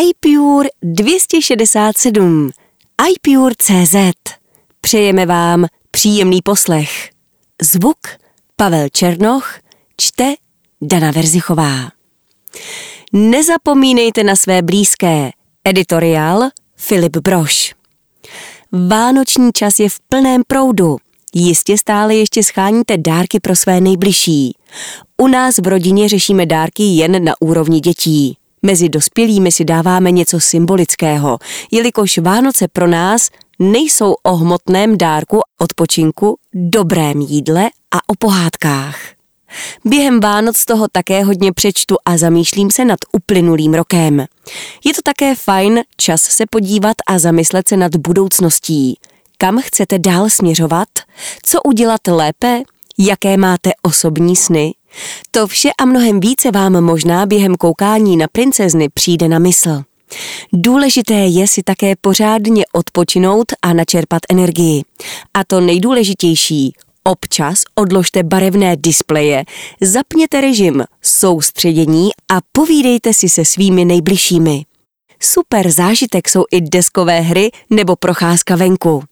iPure 267 iPure.cz Přejeme vám příjemný poslech. Zvuk Pavel Černoch čte Dana Verzichová. Nezapomínejte na své blízké. Editoriál Filip Broš. Vánoční čas je v plném proudu. Jistě stále ještě scháníte dárky pro své nejbližší. U nás v rodině řešíme dárky jen na úrovni dětí. Mezi dospělými si dáváme něco symbolického, jelikož Vánoce pro nás nejsou o hmotném dárku, odpočinku, dobrém jídle a o pohádkách. Během Vánoc toho také hodně přečtu a zamýšlím se nad uplynulým rokem. Je to také fajn čas se podívat a zamyslet se nad budoucností. Kam chcete dál směřovat? Co udělat lépe? Jaké máte osobní sny? To vše a mnohem více vám možná během koukání na princezny přijde na mysl. Důležité je si také pořádně odpočinout a načerpat energii. A to nejdůležitější, občas odložte barevné displeje, zapněte režim soustředění a povídejte si se svými nejbližšími. Super zážitek jsou i deskové hry nebo procházka venku.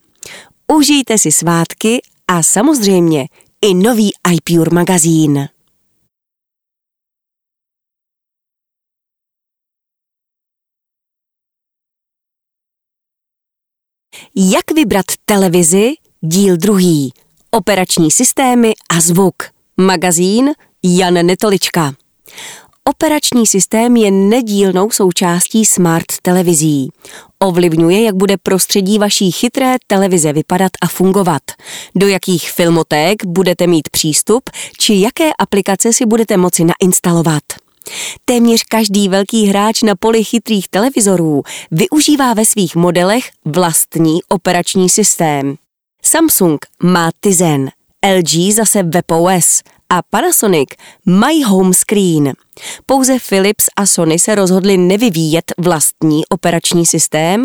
Užijte si svátky a samozřejmě i nový iPure magazín. Jak vybrat televizi? Díl druhý. Operační systémy a zvuk. Magazín Jan Netolička. Operační systém je nedílnou součástí smart televizí. Ovlivňuje, jak bude prostředí vaší chytré televize vypadat a fungovat, do jakých filmoték budete mít přístup, či jaké aplikace si budete moci nainstalovat. Téměř každý velký hráč na poli chytrých televizorů využívá ve svých modelech vlastní operační systém. Samsung má Tizen, LG zase WebOS a Panasonic mají home screen. Pouze Philips a Sony se rozhodli nevyvíjet vlastní operační systém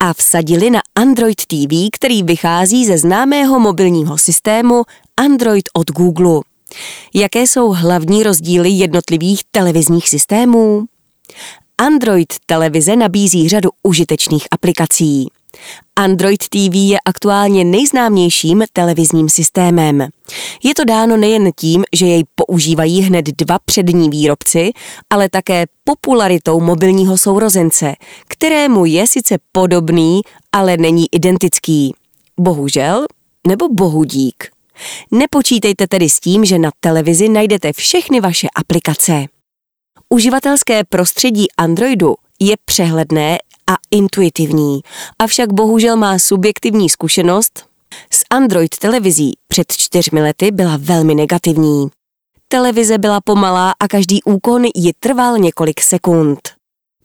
a vsadili na Android TV, který vychází ze známého mobilního systému Android od Google. Jaké jsou hlavní rozdíly jednotlivých televizních systémů? Android televize nabízí řadu užitečných aplikací. Android TV je aktuálně nejznámějším televizním systémem. Je to dáno nejen tím, že jej používají hned dva přední výrobci, ale také popularitou mobilního sourozence, kterému je sice podobný, ale není identický. Bohužel nebo bohudík. Nepočítejte tedy s tím, že na televizi najdete všechny vaše aplikace. Uživatelské prostředí Androidu je přehledné a intuitivní, avšak bohužel má subjektivní zkušenost s Android televizí před čtyřmi lety byla velmi negativní. Televize byla pomalá a každý úkon ji trval několik sekund.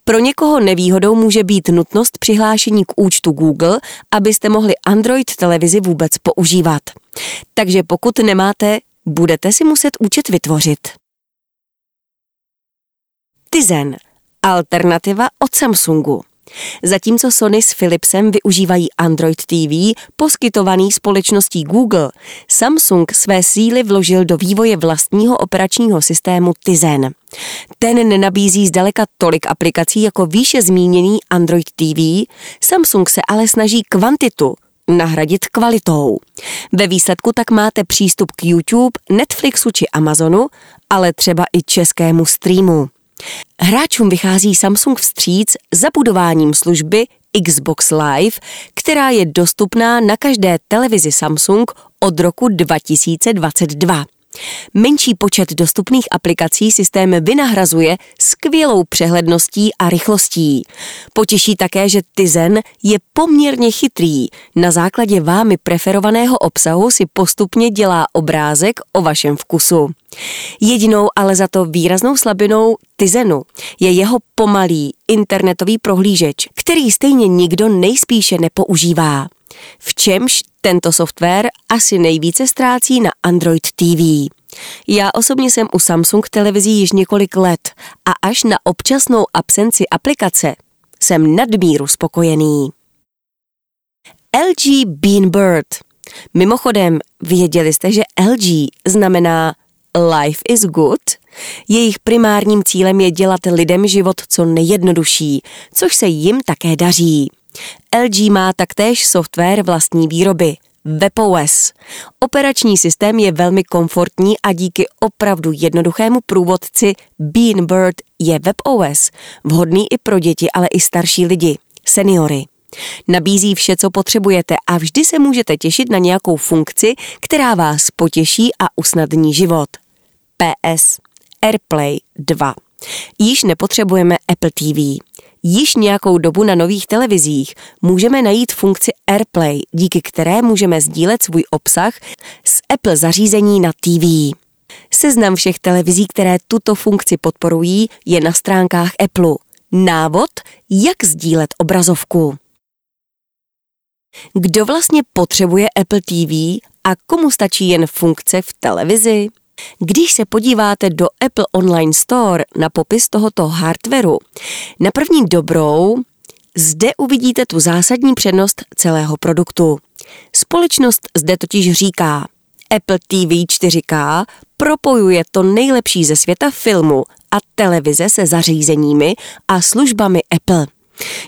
Pro někoho nevýhodou může být nutnost přihlášení k účtu Google, abyste mohli Android televizi vůbec používat. Takže pokud nemáte, budete si muset účet vytvořit. Tizen. Alternativa od Samsungu. Zatímco Sony s Philipsem využívají Android TV, poskytovaný společností Google, Samsung své síly vložil do vývoje vlastního operačního systému Tizen. Ten nenabízí zdaleka tolik aplikací jako výše zmíněný Android TV, Samsung se ale snaží kvantitu nahradit kvalitou. Ve výsledku tak máte přístup k YouTube, Netflixu či Amazonu, ale třeba i českému streamu. Hráčům vychází Samsung vstříc zabudováním služby Xbox Live, která je dostupná na každé televizi Samsung od roku 2022. Menší počet dostupných aplikací systém vynahrazuje skvělou přehledností a rychlostí. Potěší také, že Tizen je poměrně chytrý. Na základě vámi preferovaného obsahu si postupně dělá obrázek o vašem vkusu. Jedinou ale za to výraznou slabinou Tizenu je jeho pomalý internetový prohlížeč, který stejně nikdo nejspíše nepoužívá. V čemž tento software asi nejvíce ztrácí na Android TV. Já osobně jsem u Samsung televizí již několik let a až na občasnou absenci aplikace jsem nadmíru spokojený. LG Beanbird. Mimochodem, věděli jste, že LG znamená Life is good? Jejich primárním cílem je dělat lidem život co nejjednodušší, což se jim také daří. LG má taktéž software vlastní výroby, WebOS. Operační systém je velmi komfortní a díky opravdu jednoduchému průvodci Beanbird je WebOS vhodný i pro děti, ale i starší lidi, seniory. Nabízí vše, co potřebujete a vždy se můžete těšit na nějakou funkci, která vás potěší a usnadní život. PS AirPlay 2. Již nepotřebujeme Apple TV. Již nějakou dobu na nových televizích můžeme najít funkci AirPlay, díky které můžeme sdílet svůj obsah z Apple zařízení na TV. Seznam všech televizí, které tuto funkci podporují, je na stránkách Apple. Návod, jak sdílet obrazovku. Kdo vlastně potřebuje Apple TV a komu stačí jen funkce v televizi? Když se podíváte do Apple Online Store na popis tohoto hardwareu, na první dobrou zde uvidíte tu zásadní přednost celého produktu. Společnost zde totiž říká, Apple TV 4K propojuje to nejlepší ze světa filmu a televize se zařízeními a službami Apple.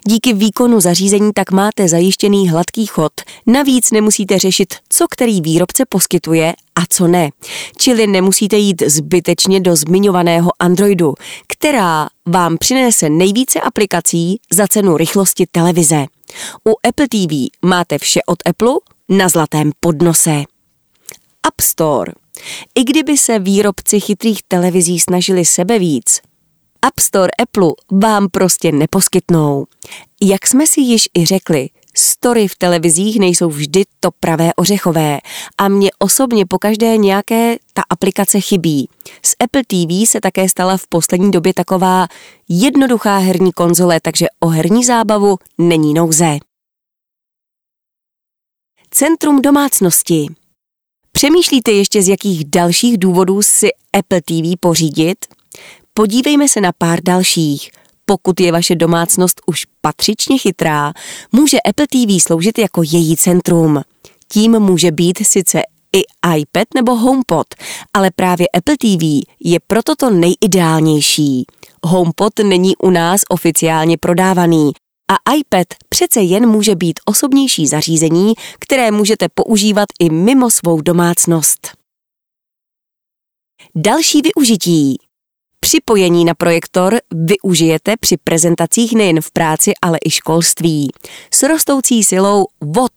Díky výkonu zařízení tak máte zajištěný hladký chod. Navíc nemusíte řešit, co který výrobce poskytuje a co ne. Čili nemusíte jít zbytečně do zmiňovaného Androidu, která vám přinese nejvíce aplikací za cenu rychlosti televize. U Apple TV máte vše od Apple na zlatém podnose. App Store. I kdyby se výrobci chytrých televizí snažili sebe víc, App Store Apple vám prostě neposkytnou. Jak jsme si již i řekli, story v televizích nejsou vždy to pravé ořechové a mě osobně po každé nějaké ta aplikace chybí. S Apple TV se také stala v poslední době taková jednoduchá herní konzole, takže o herní zábavu není nouze. Centrum domácnosti. Přemýšlíte ještě z jakých dalších důvodů si Apple TV pořídit? Podívejme se na pár dalších. Pokud je vaše domácnost už patřičně chytrá, může Apple TV sloužit jako její centrum. Tím může být sice i iPad nebo HomePod, ale právě Apple TV je proto to nejideálnější. HomePod není u nás oficiálně prodávaný a iPad přece jen může být osobnější zařízení, které můžete používat i mimo svou domácnost. Další využití. Připojení na projektor využijete při prezentacích nejen v práci, ale i školství. S rostoucí silou vod.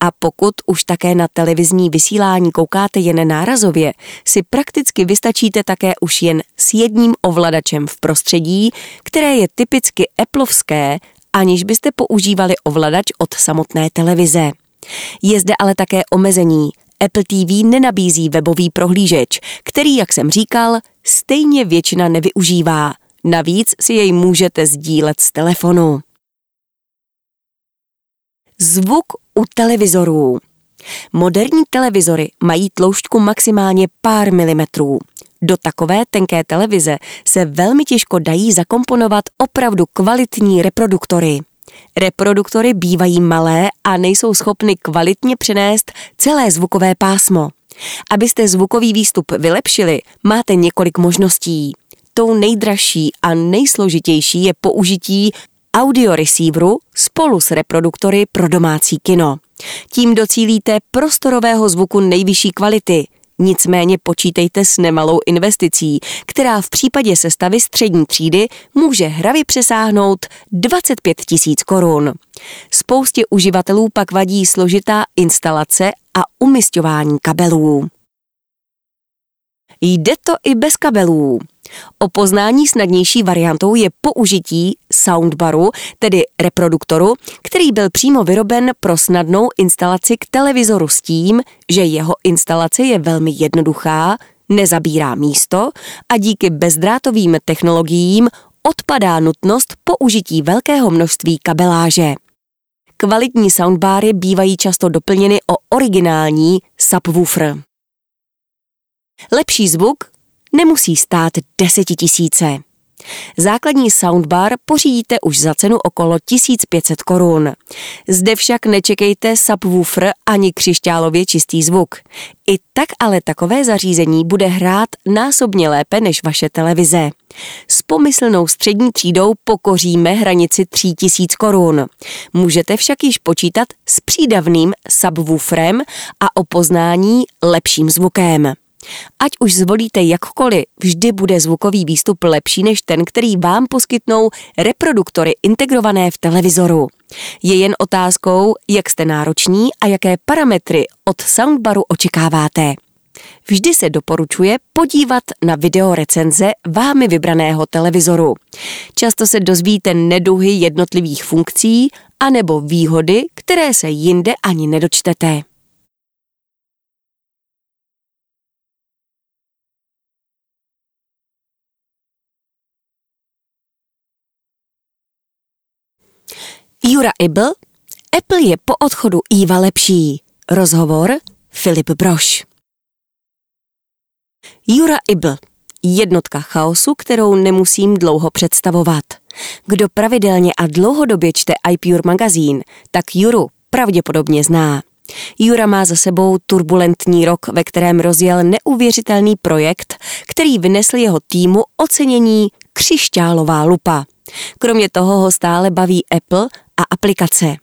A pokud už také na televizní vysílání koukáte jen nárazově, si prakticky vystačíte také už jen s jedním ovladačem v prostředí, které je typicky Appleovské, aniž byste používali ovladač od samotné televize. Je zde ale také omezení. Apple TV nenabízí webový prohlížeč, který, jak jsem říkal, stejně většina nevyužívá. Navíc si jej můžete sdílet z telefonu. Zvuk u televizorů. Moderní televizory mají tloušťku maximálně pár milimetrů. Do takové tenké televize se velmi těžko dají zakomponovat opravdu kvalitní reproduktory. Reproduktory bývají malé a nejsou schopny kvalitně přenést celé zvukové pásmo. Abyste zvukový výstup vylepšili, máte několik možností. Tou nejdražší a nejsložitější je použití audio receiveru spolu s reproduktory pro domácí kino. Tím docílíte prostorového zvuku nejvyšší kvality, Nicméně počítejte s nemalou investicí, která v případě sestavy střední třídy může hravě přesáhnout 25 tisíc korun. Spoustě uživatelů pak vadí složitá instalace a umistování kabelů. Jde to i bez kabelů. O poznání snadnější variantou je použití soundbaru, tedy reproduktoru, který byl přímo vyroben pro snadnou instalaci k televizoru s tím, že jeho instalace je velmi jednoduchá, nezabírá místo a díky bezdrátovým technologiím odpadá nutnost použití velkého množství kabeláže. Kvalitní soundbary bývají často doplněny o originální subwoofer. Lepší zvuk nemusí stát desetitisíce. Základní soundbar pořídíte už za cenu okolo 1500 korun. Zde však nečekejte subwoofer ani křišťálově čistý zvuk. I tak ale takové zařízení bude hrát násobně lépe než vaše televize. S pomyslnou střední třídou pokoříme hranici 3000 korun. Můžete však již počítat s přídavným subwooferem a o poznání lepším zvukem. Ať už zvolíte jakkoliv, vždy bude zvukový výstup lepší než ten, který vám poskytnou reproduktory integrované v televizoru. Je jen otázkou, jak jste nároční a jaké parametry od soundbaru očekáváte. Vždy se doporučuje podívat na video recenze vámi vybraného televizoru. Často se dozvíte neduhy jednotlivých funkcí anebo výhody, které se jinde ani nedočtete. Jura Ibl, Apple je po odchodu Eva lepší. Rozhovor Filip Broš. Jura Ibl, jednotka chaosu, kterou nemusím dlouho představovat. Kdo pravidelně a dlouhodobě čte iPure magazín, tak Juru pravděpodobně zná. Jura má za sebou turbulentní rok, ve kterém rozjel neuvěřitelný projekt, který vynesl jeho týmu ocenění Křišťálová lupa. Kromě toho ho stále baví Apple a aplikace.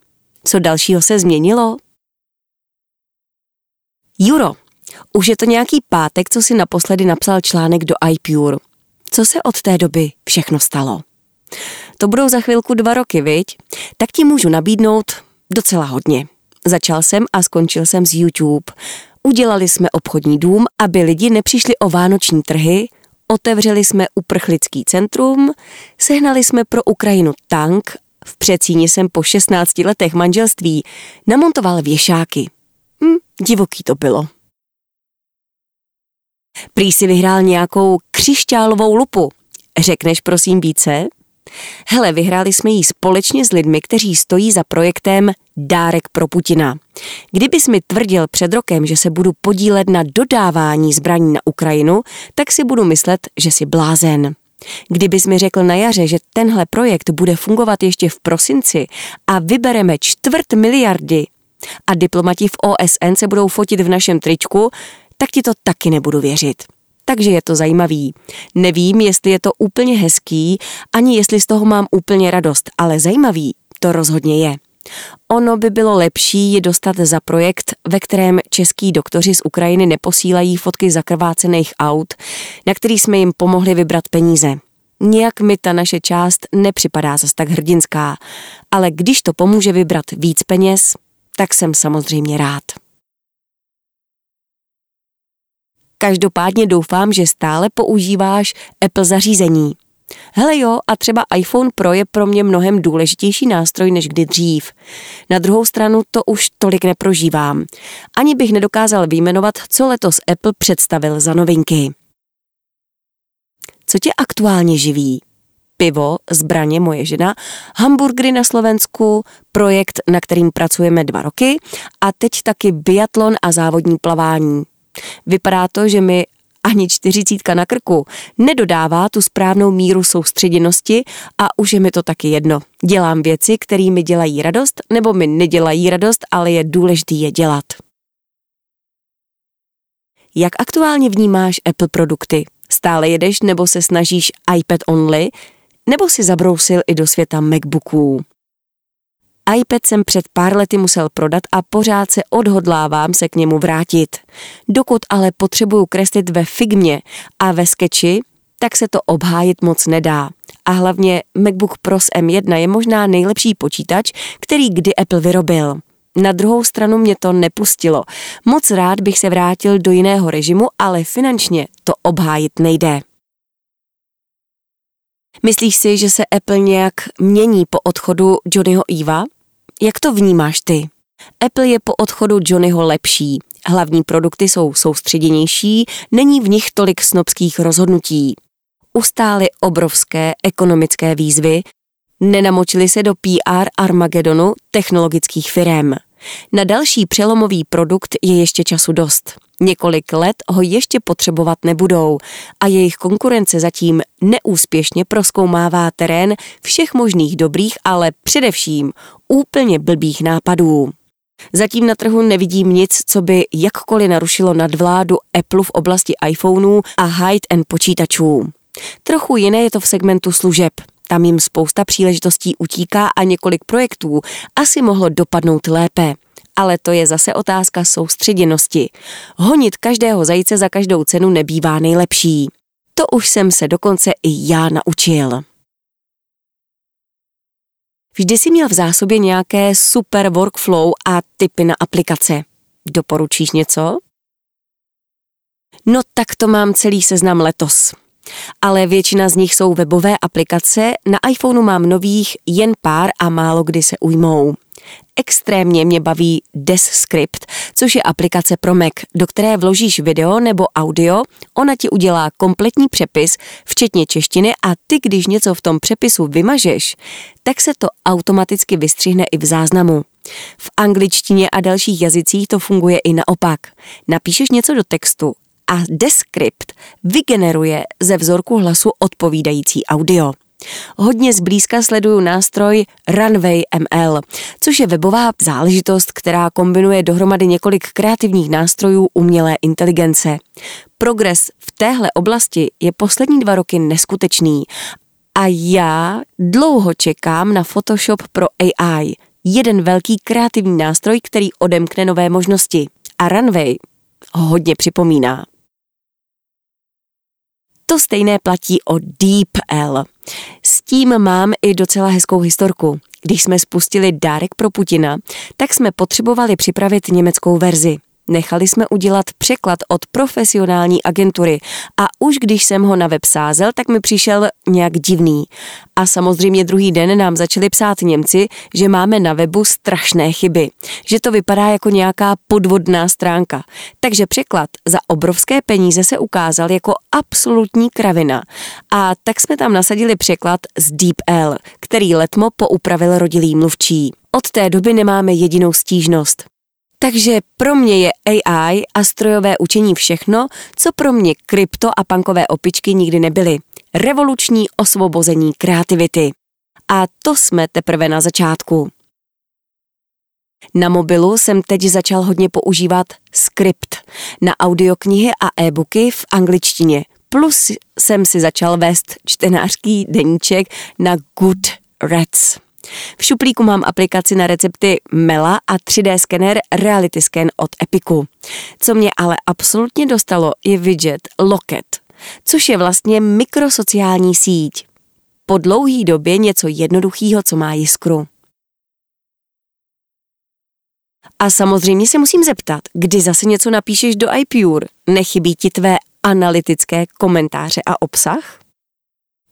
Co dalšího se změnilo? Juro, už je to nějaký pátek, co si naposledy napsal článek do iPure. Co se od té doby všechno stalo? To budou za chvilku dva roky, viď? Tak ti můžu nabídnout docela hodně. Začal jsem a skončil jsem z YouTube. Udělali jsme obchodní dům, aby lidi nepřišli o vánoční trhy, otevřeli jsme uprchlický centrum, sehnali jsme pro Ukrajinu tank v předsíni jsem po 16 letech manželství namontoval věšáky. Hm, divoký to bylo. Prý si vyhrál nějakou křišťálovou lupu. Řekneš prosím více? Hele, vyhráli jsme ji společně s lidmi, kteří stojí za projektem Dárek pro Putina. Kdybys mi tvrdil před rokem, že se budu podílet na dodávání zbraní na Ukrajinu, tak si budu myslet, že jsi blázen. Kdybys mi řekl na jaře, že tenhle projekt bude fungovat ještě v prosinci a vybereme čtvrt miliardy a diplomati v OSN se budou fotit v našem tričku, tak ti to taky nebudu věřit. Takže je to zajímavý. Nevím, jestli je to úplně hezký, ani jestli z toho mám úplně radost, ale zajímavý to rozhodně je. Ono by bylo lepší je dostat za projekt, ve kterém český doktoři z Ukrajiny neposílají fotky zakrvácených aut, na který jsme jim pomohli vybrat peníze. Nijak mi ta naše část nepřipadá zas tak hrdinská, ale když to pomůže vybrat víc peněz, tak jsem samozřejmě rád. Každopádně doufám, že stále používáš Apple zařízení. Hele jo, a třeba iPhone Pro je pro mě mnohem důležitější nástroj než kdy dřív. Na druhou stranu to už tolik neprožívám. Ani bych nedokázal vyjmenovat, co letos Apple představil za novinky. Co tě aktuálně živí? Pivo, zbraně moje žena, hamburgery na Slovensku, projekt, na kterým pracujeme dva roky a teď taky biatlon a závodní plavání. Vypadá to, že mi ani čtyřicítka na krku nedodává tu správnou míru soustředěnosti a už je mi to taky jedno. Dělám věci, které mi dělají radost nebo mi nedělají radost, ale je důležitý je dělat. Jak aktuálně vnímáš Apple produkty? Stále jedeš nebo se snažíš iPad only? Nebo si zabrousil i do světa MacBooků? iPad jsem před pár lety musel prodat a pořád se odhodlávám se k němu vrátit. Dokud ale potřebuju kreslit ve Figmě a ve Sketchi, tak se to obhájit moc nedá. A hlavně MacBook Pro s M1 je možná nejlepší počítač, který kdy Apple vyrobil. Na druhou stranu mě to nepustilo. Moc rád bych se vrátil do jiného režimu, ale finančně to obhájit nejde. Myslíš si, že se Apple nějak mění po odchodu Johnnyho Eva? Jak to vnímáš ty? Apple je po odchodu Johnnyho lepší. Hlavní produkty jsou soustředěnější, není v nich tolik snobských rozhodnutí. Ustály obrovské ekonomické výzvy, nenamočili se do PR Armagedonu technologických firm. Na další přelomový produkt je ještě času dost. Několik let ho ještě potřebovat nebudou a jejich konkurence zatím neúspěšně proskoumává terén všech možných dobrých, ale především úplně blbých nápadů. Zatím na trhu nevidím nic, co by jakkoliv narušilo nadvládu Apple v oblasti iPhoneů a high-end počítačů. Trochu jiné je to v segmentu služeb. Tam jim spousta příležitostí utíká a několik projektů asi mohlo dopadnout lépe. Ale to je zase otázka soustředěnosti. Honit každého zajíce za každou cenu nebývá nejlepší. To už jsem se dokonce i já naučil. Vždy si měl v zásobě nějaké super workflow a typy na aplikace. Doporučíš něco? No tak to mám celý seznam letos. Ale většina z nich jsou webové aplikace, na iPhoneu mám nových jen pár a málo kdy se ujmou. Extrémně mě baví Descript, což je aplikace pro Mac, do které vložíš video nebo audio, ona ti udělá kompletní přepis, včetně češtiny a ty, když něco v tom přepisu vymažeš, tak se to automaticky vystřihne i v záznamu. V angličtině a dalších jazycích to funguje i naopak. Napíšeš něco do textu a Descript vygeneruje ze vzorku hlasu odpovídající audio. Hodně zblízka sleduju nástroj Runway ML, což je webová záležitost, která kombinuje dohromady několik kreativních nástrojů umělé inteligence. Progres v téhle oblasti je poslední dva roky neskutečný a já dlouho čekám na Photoshop pro AI, jeden velký kreativní nástroj, který odemkne nové možnosti. A Runway ho hodně připomíná. To stejné platí o DeepL. S tím mám i docela hezkou historku. Když jsme spustili dárek pro Putina, tak jsme potřebovali připravit německou verzi. Nechali jsme udělat překlad od profesionální agentury a už když jsem ho na web sázel, tak mi přišel nějak divný. A samozřejmě druhý den nám začali psát Němci, že máme na webu strašné chyby, že to vypadá jako nějaká podvodná stránka. Takže překlad za obrovské peníze se ukázal jako absolutní kravina. A tak jsme tam nasadili překlad z DeepL, který letmo poupravil rodilý mluvčí. Od té doby nemáme jedinou stížnost. Takže pro mě je AI a strojové učení všechno, co pro mě krypto a punkové opičky nikdy nebyly. Revoluční osvobození kreativity. A to jsme teprve na začátku. Na mobilu jsem teď začal hodně používat skript na audioknihy a e-booky v angličtině. Plus jsem si začal vést čtenářský deníček na Goodreads. V šuplíku mám aplikaci na recepty Mela a 3D skener Reality Scan od Epiku. Co mě ale absolutně dostalo je widget Locket, což je vlastně mikrosociální síť. Po dlouhý době něco jednoduchého, co má jiskru. A samozřejmě se musím zeptat, kdy zase něco napíšeš do iPure, nechybí ti tvé analytické komentáře a obsah?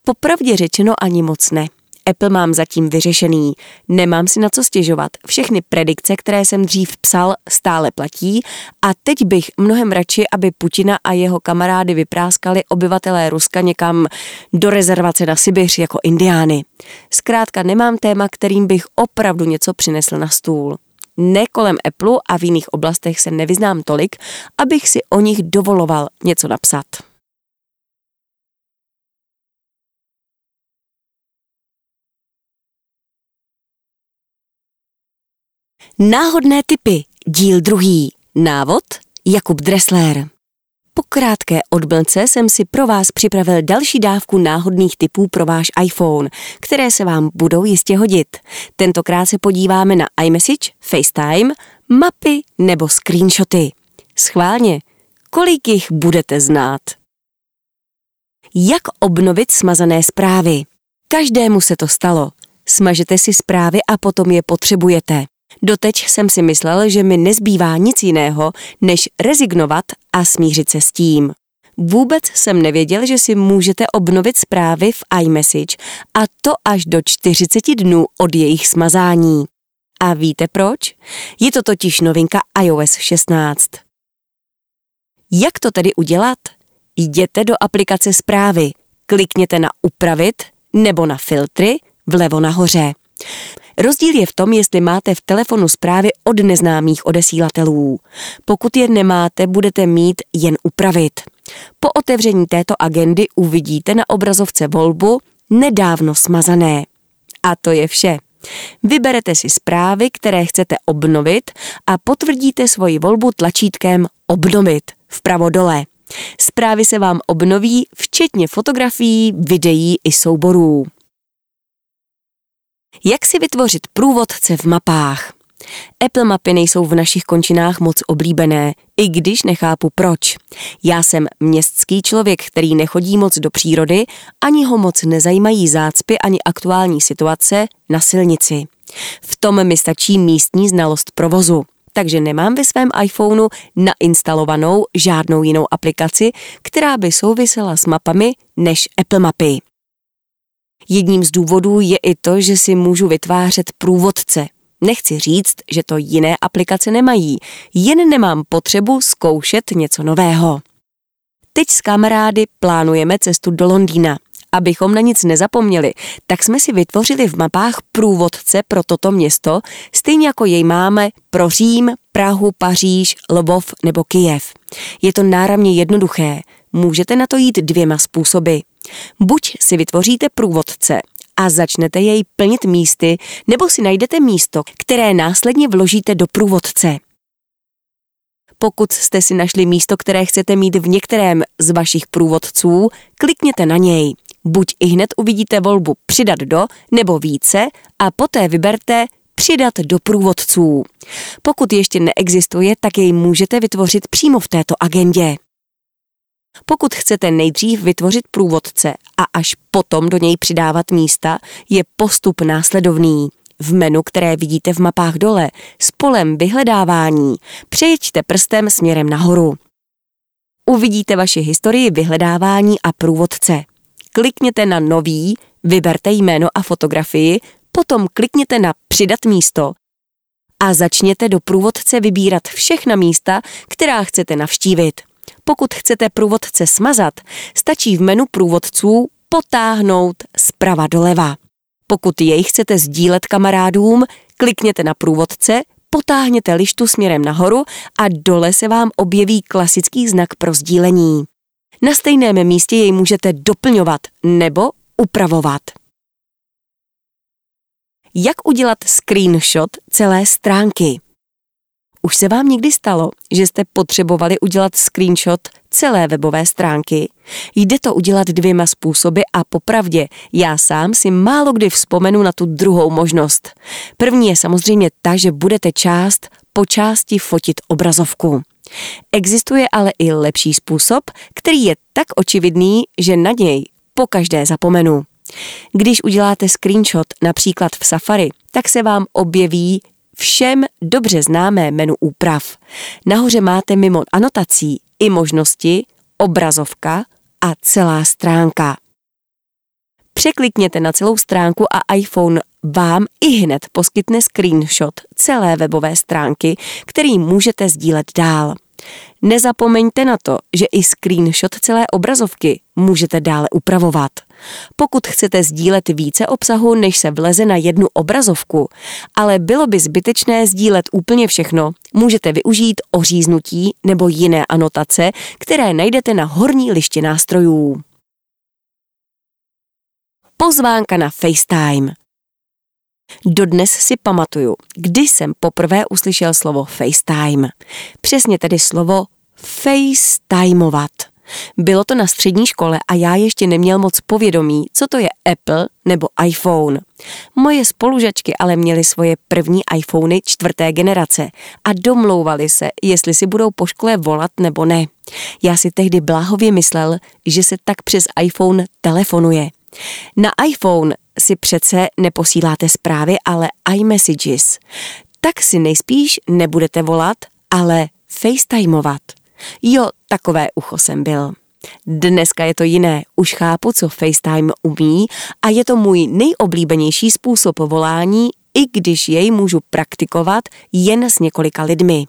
Popravdě řečeno ani moc ne. Apple mám zatím vyřešený. Nemám si na co stěžovat. Všechny predikce, které jsem dřív psal, stále platí a teď bych mnohem radši, aby Putina a jeho kamarády vypráskali obyvatelé Ruska někam do rezervace na Sibiř jako indiány. Zkrátka nemám téma, kterým bych opravdu něco přinesl na stůl. Ne kolem Apple a v jiných oblastech se nevyznám tolik, abych si o nich dovoloval něco napsat. Náhodné typy, díl druhý, návod Jakub Dressler. Po krátké odblce jsem si pro vás připravil další dávku náhodných typů pro váš iPhone, které se vám budou jistě hodit. Tentokrát se podíváme na iMessage, FaceTime, mapy nebo screenshoty. Schválně, kolik jich budete znát? Jak obnovit smazané zprávy? Každému se to stalo. Smažete si zprávy a potom je potřebujete. Doteď jsem si myslel, že mi nezbývá nic jiného, než rezignovat a smířit se s tím. Vůbec jsem nevěděl, že si můžete obnovit zprávy v iMessage a to až do 40 dnů od jejich smazání. A víte proč? Je to totiž novinka iOS 16. Jak to tedy udělat? Jděte do aplikace zprávy, klikněte na upravit nebo na filtry vlevo nahoře. Rozdíl je v tom, jestli máte v telefonu zprávy od neznámých odesílatelů. Pokud je nemáte, budete mít jen upravit. Po otevření této agendy uvidíte na obrazovce volbu nedávno smazané. A to je vše. Vyberete si zprávy, které chcete obnovit a potvrdíte svoji volbu tlačítkem Obnovit vpravo dole. Zprávy se vám obnoví, včetně fotografií, videí i souborů. Jak si vytvořit průvodce v mapách? Apple mapy nejsou v našich končinách moc oblíbené, i když nechápu proč. Já jsem městský člověk, který nechodí moc do přírody, ani ho moc nezajímají zácpy ani aktuální situace na silnici. V tom mi stačí místní znalost provozu takže nemám ve svém iPhoneu nainstalovanou žádnou jinou aplikaci, která by souvisela s mapami než Apple mapy. Jedním z důvodů je i to, že si můžu vytvářet průvodce. Nechci říct, že to jiné aplikace nemají, jen nemám potřebu zkoušet něco nového. Teď s kamarády plánujeme cestu do Londýna. Abychom na nic nezapomněli, tak jsme si vytvořili v mapách průvodce pro toto město, stejně jako jej máme pro Řím, Prahu, Paříž, Lvov nebo Kijev. Je to náramně jednoduché. Můžete na to jít dvěma způsoby. Buď si vytvoříte průvodce a začnete jej plnit místy, nebo si najdete místo, které následně vložíte do průvodce. Pokud jste si našli místo, které chcete mít v některém z vašich průvodců, klikněte na něj. Buď i hned uvidíte volbu přidat do nebo více a poté vyberte přidat do průvodců. Pokud ještě neexistuje, tak jej můžete vytvořit přímo v této agendě. Pokud chcete nejdřív vytvořit průvodce a až potom do něj přidávat místa, je postup následovný. V menu, které vidíte v mapách dole, s polem vyhledávání, přejďte prstem směrem nahoru. Uvidíte vaši historii vyhledávání a průvodce. Klikněte na nový, vyberte jméno a fotografii, potom klikněte na přidat místo a začněte do průvodce vybírat všechna místa, která chcete navštívit. Pokud chcete průvodce smazat, stačí v menu průvodců potáhnout zprava doleva. Pokud jej chcete sdílet kamarádům, klikněte na průvodce, potáhněte lištu směrem nahoru a dole se vám objeví klasický znak pro sdílení. Na stejném místě jej můžete doplňovat nebo upravovat. Jak udělat screenshot celé stránky? Už se vám někdy stalo, že jste potřebovali udělat screenshot celé webové stránky? Jde to udělat dvěma způsoby a popravdě já sám si málo kdy vzpomenu na tu druhou možnost. První je samozřejmě ta, že budete část po části fotit obrazovku. Existuje ale i lepší způsob, který je tak očividný, že na něj po každé zapomenu. Když uděláte screenshot například v Safari, tak se vám objeví všem dobře známé menu úprav. Nahoře máte mimo anotací i možnosti, obrazovka a celá stránka. Překlikněte na celou stránku a iPhone vám i hned poskytne screenshot celé webové stránky, který můžete sdílet dál. Nezapomeňte na to, že i screenshot celé obrazovky můžete dále upravovat. Pokud chcete sdílet více obsahu, než se vleze na jednu obrazovku, ale bylo by zbytečné sdílet úplně všechno, můžete využít oříznutí nebo jiné anotace, které najdete na horní liště nástrojů. Pozvánka na FaceTime. Dodnes si pamatuju, kdy jsem poprvé uslyšel slovo FaceTime. Přesně tedy slovo FaceTimeovat. Bylo to na střední škole a já ještě neměl moc povědomí, co to je Apple nebo iPhone. Moje spolužačky ale měly svoje první iPhony čtvrté generace a domlouvali se, jestli si budou po škole volat nebo ne. Já si tehdy bláhově myslel, že se tak přes iPhone telefonuje. Na iPhone si přece neposíláte zprávy, ale iMessages. Tak si nejspíš nebudete volat, ale FaceTimeovat. Jo, takové ucho jsem byl. Dneska je to jiné, už chápu, co FaceTime umí a je to můj nejoblíbenější způsob volání, i když jej můžu praktikovat jen s několika lidmi.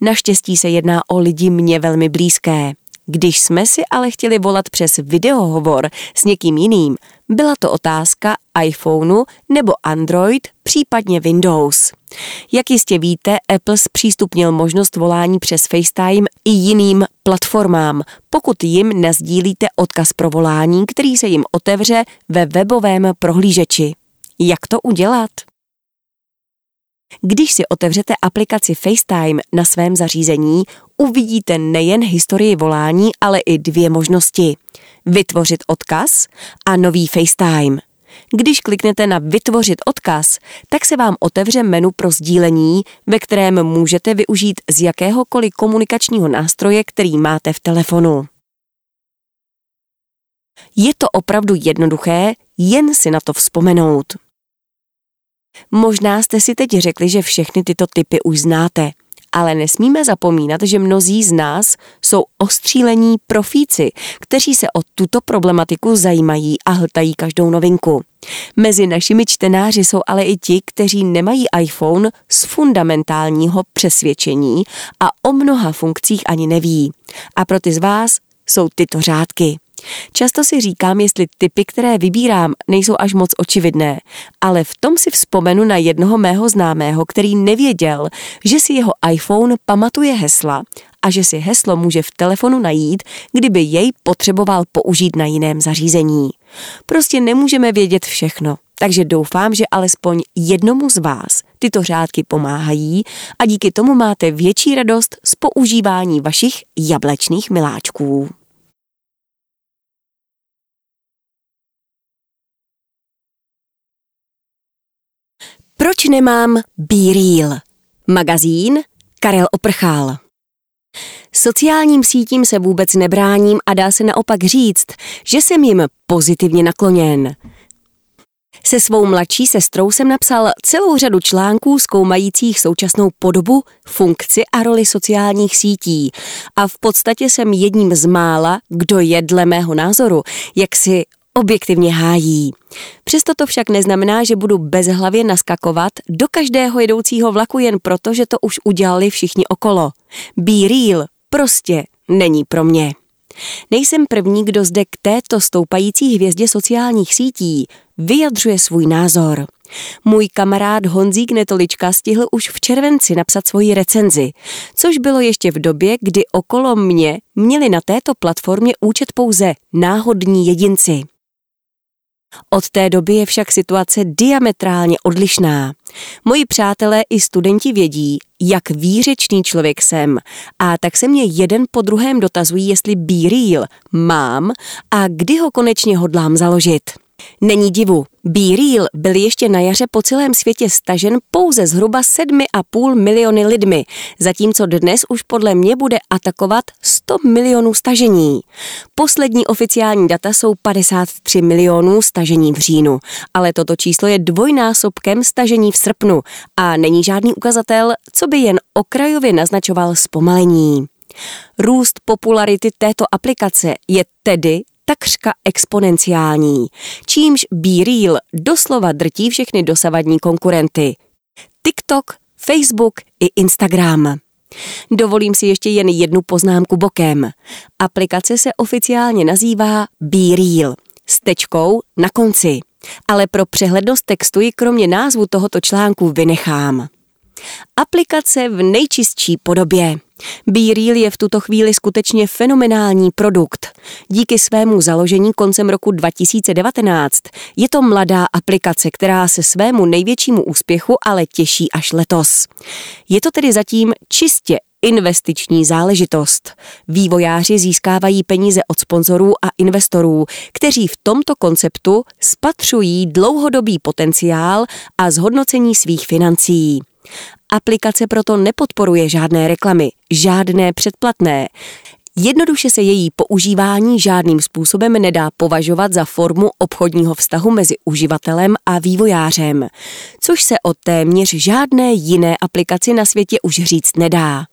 Naštěstí se jedná o lidi mě velmi blízké. Když jsme si ale chtěli volat přes videohovor s někým jiným, byla to otázka iPhoneu nebo Android, případně Windows. Jak jistě víte, Apple zpřístupnil možnost volání přes FaceTime i jiným platformám, pokud jim nazdílíte odkaz pro volání, který se jim otevře ve webovém prohlížeči. Jak to udělat? Když si otevřete aplikaci FaceTime na svém zařízení, uvidíte nejen historii volání, ale i dvě možnosti. Vytvořit odkaz a nový FaceTime. Když kliknete na Vytvořit odkaz, tak se vám otevře menu pro sdílení, ve kterém můžete využít z jakéhokoliv komunikačního nástroje, který máte v telefonu. Je to opravdu jednoduché, jen si na to vzpomenout. Možná jste si teď řekli, že všechny tyto typy už znáte, ale nesmíme zapomínat, že mnozí z nás jsou ostřílení profíci, kteří se o tuto problematiku zajímají a hltají každou novinku. Mezi našimi čtenáři jsou ale i ti, kteří nemají iPhone z fundamentálního přesvědčení a o mnoha funkcích ani neví. A pro ty z vás jsou tyto řádky. Často si říkám, jestli typy, které vybírám, nejsou až moc očividné, ale v tom si vzpomenu na jednoho mého známého, který nevěděl, že si jeho iPhone pamatuje hesla a že si heslo může v telefonu najít, kdyby jej potřeboval použít na jiném zařízení. Prostě nemůžeme vědět všechno, takže doufám, že alespoň jednomu z vás tyto řádky pomáhají a díky tomu máte větší radost z používání vašich jablečných miláčků. Proč nemám Be Real? Magazín Karel Oprchál. Sociálním sítím se vůbec nebráním a dá se naopak říct, že jsem jim pozitivně nakloněn. Se svou mladší sestrou jsem napsal celou řadu článků zkoumajících současnou podobu, funkci a roli sociálních sítí a v podstatě jsem jedním z mála, kdo je dle mého názoru, jak si objektivně hájí. Přesto to však neznamená, že budu bezhlavě naskakovat do každého jedoucího vlaku jen proto, že to už udělali všichni okolo. Be real prostě není pro mě. Nejsem první, kdo zde k této stoupající hvězdě sociálních sítí vyjadřuje svůj názor. Můj kamarád Honzík Netolička stihl už v červenci napsat svoji recenzi, což bylo ještě v době, kdy okolo mě měli na této platformě účet pouze náhodní jedinci. Od té doby je však situace diametrálně odlišná. Moji přátelé i studenti vědí, jak výřečný člověk jsem a tak se mě jeden po druhém dotazují, jestli Be Real mám a kdy ho konečně hodlám založit. Není divu, Be Real byl ještě na jaře po celém světě stažen pouze zhruba 7,5 miliony lidmi, zatímco dnes už podle mě bude atakovat 100 milionů stažení. Poslední oficiální data jsou 53 milionů stažení v říjnu, ale toto číslo je dvojnásobkem stažení v srpnu a není žádný ukazatel, co by jen okrajově naznačoval zpomalení. Růst popularity této aplikace je tedy takřka exponenciální, čímž Be Real doslova drtí všechny dosavadní konkurenty. TikTok, Facebook i Instagram. Dovolím si ještě jen jednu poznámku bokem. Aplikace se oficiálně nazývá Be Real s tečkou na konci, ale pro přehlednost textu ji kromě názvu tohoto článku vynechám. Aplikace v nejčistší podobě. BeReal je v tuto chvíli skutečně fenomenální produkt. Díky svému založení koncem roku 2019 je to mladá aplikace, která se svému největšímu úspěchu ale těší až letos. Je to tedy zatím čistě investiční záležitost. Vývojáři získávají peníze od sponzorů a investorů, kteří v tomto konceptu spatřují dlouhodobý potenciál a zhodnocení svých financí. Aplikace proto nepodporuje žádné reklamy, žádné předplatné. Jednoduše se její používání žádným způsobem nedá považovat za formu obchodního vztahu mezi uživatelem a vývojářem, což se o téměř žádné jiné aplikaci na světě už říct nedá.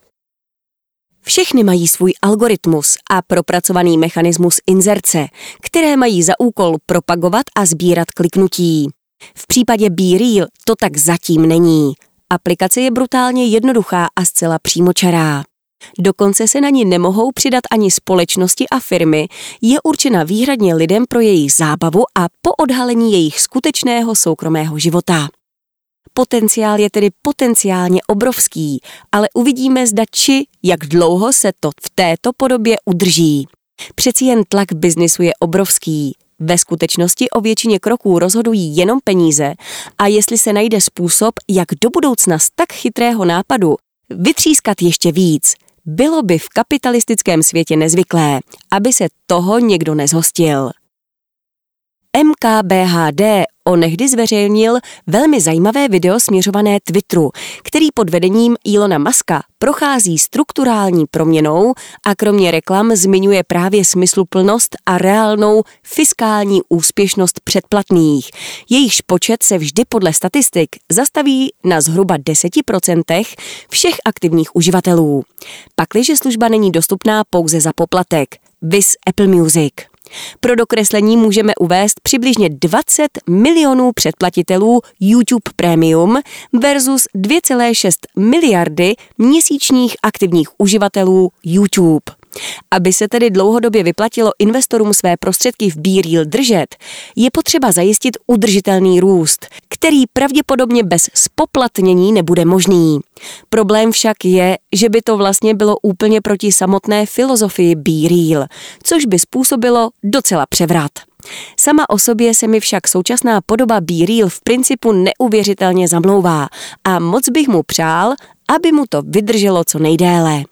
Všechny mají svůj algoritmus a propracovaný mechanismus inzerce, které mají za úkol propagovat a sbírat kliknutí. V případě Be Real to tak zatím není. Aplikace je brutálně jednoduchá a zcela přímočará. Dokonce se na ní nemohou přidat ani společnosti a firmy, je určena výhradně lidem pro jejich zábavu a po odhalení jejich skutečného soukromého života. Potenciál je tedy potenciálně obrovský, ale uvidíme zda či, jak dlouho se to v této podobě udrží. Přeci jen tlak biznisu je obrovský. Ve skutečnosti o většině kroků rozhodují jenom peníze a jestli se najde způsob, jak do budoucna z tak chytrého nápadu vytřískat ještě víc, bylo by v kapitalistickém světě nezvyklé, aby se toho někdo nezhostil. MKBHD onehdy zveřejnil velmi zajímavé video směřované Twitteru, který pod vedením Ilona Maska prochází strukturální proměnou a kromě reklam zmiňuje právě smysluplnost a reálnou fiskální úspěšnost předplatných. Jejichž počet se vždy podle statistik zastaví na zhruba 10% všech aktivních uživatelů. Pakliže služba není dostupná pouze za poplatek, vis Apple Music. Pro dokreslení můžeme uvést přibližně 20 milionů předplatitelů YouTube Premium versus 2,6 miliardy měsíčních aktivních uživatelů YouTube. Aby se tedy dlouhodobě vyplatilo investorům své prostředky v BeReal držet, je potřeba zajistit udržitelný růst, který pravděpodobně bez spoplatnění nebude možný. Problém však je, že by to vlastně bylo úplně proti samotné filozofii BeReal, což by způsobilo docela převrat. Sama o sobě se mi však současná podoba BeReal v principu neuvěřitelně zamlouvá a moc bych mu přál, aby mu to vydrželo co nejdéle.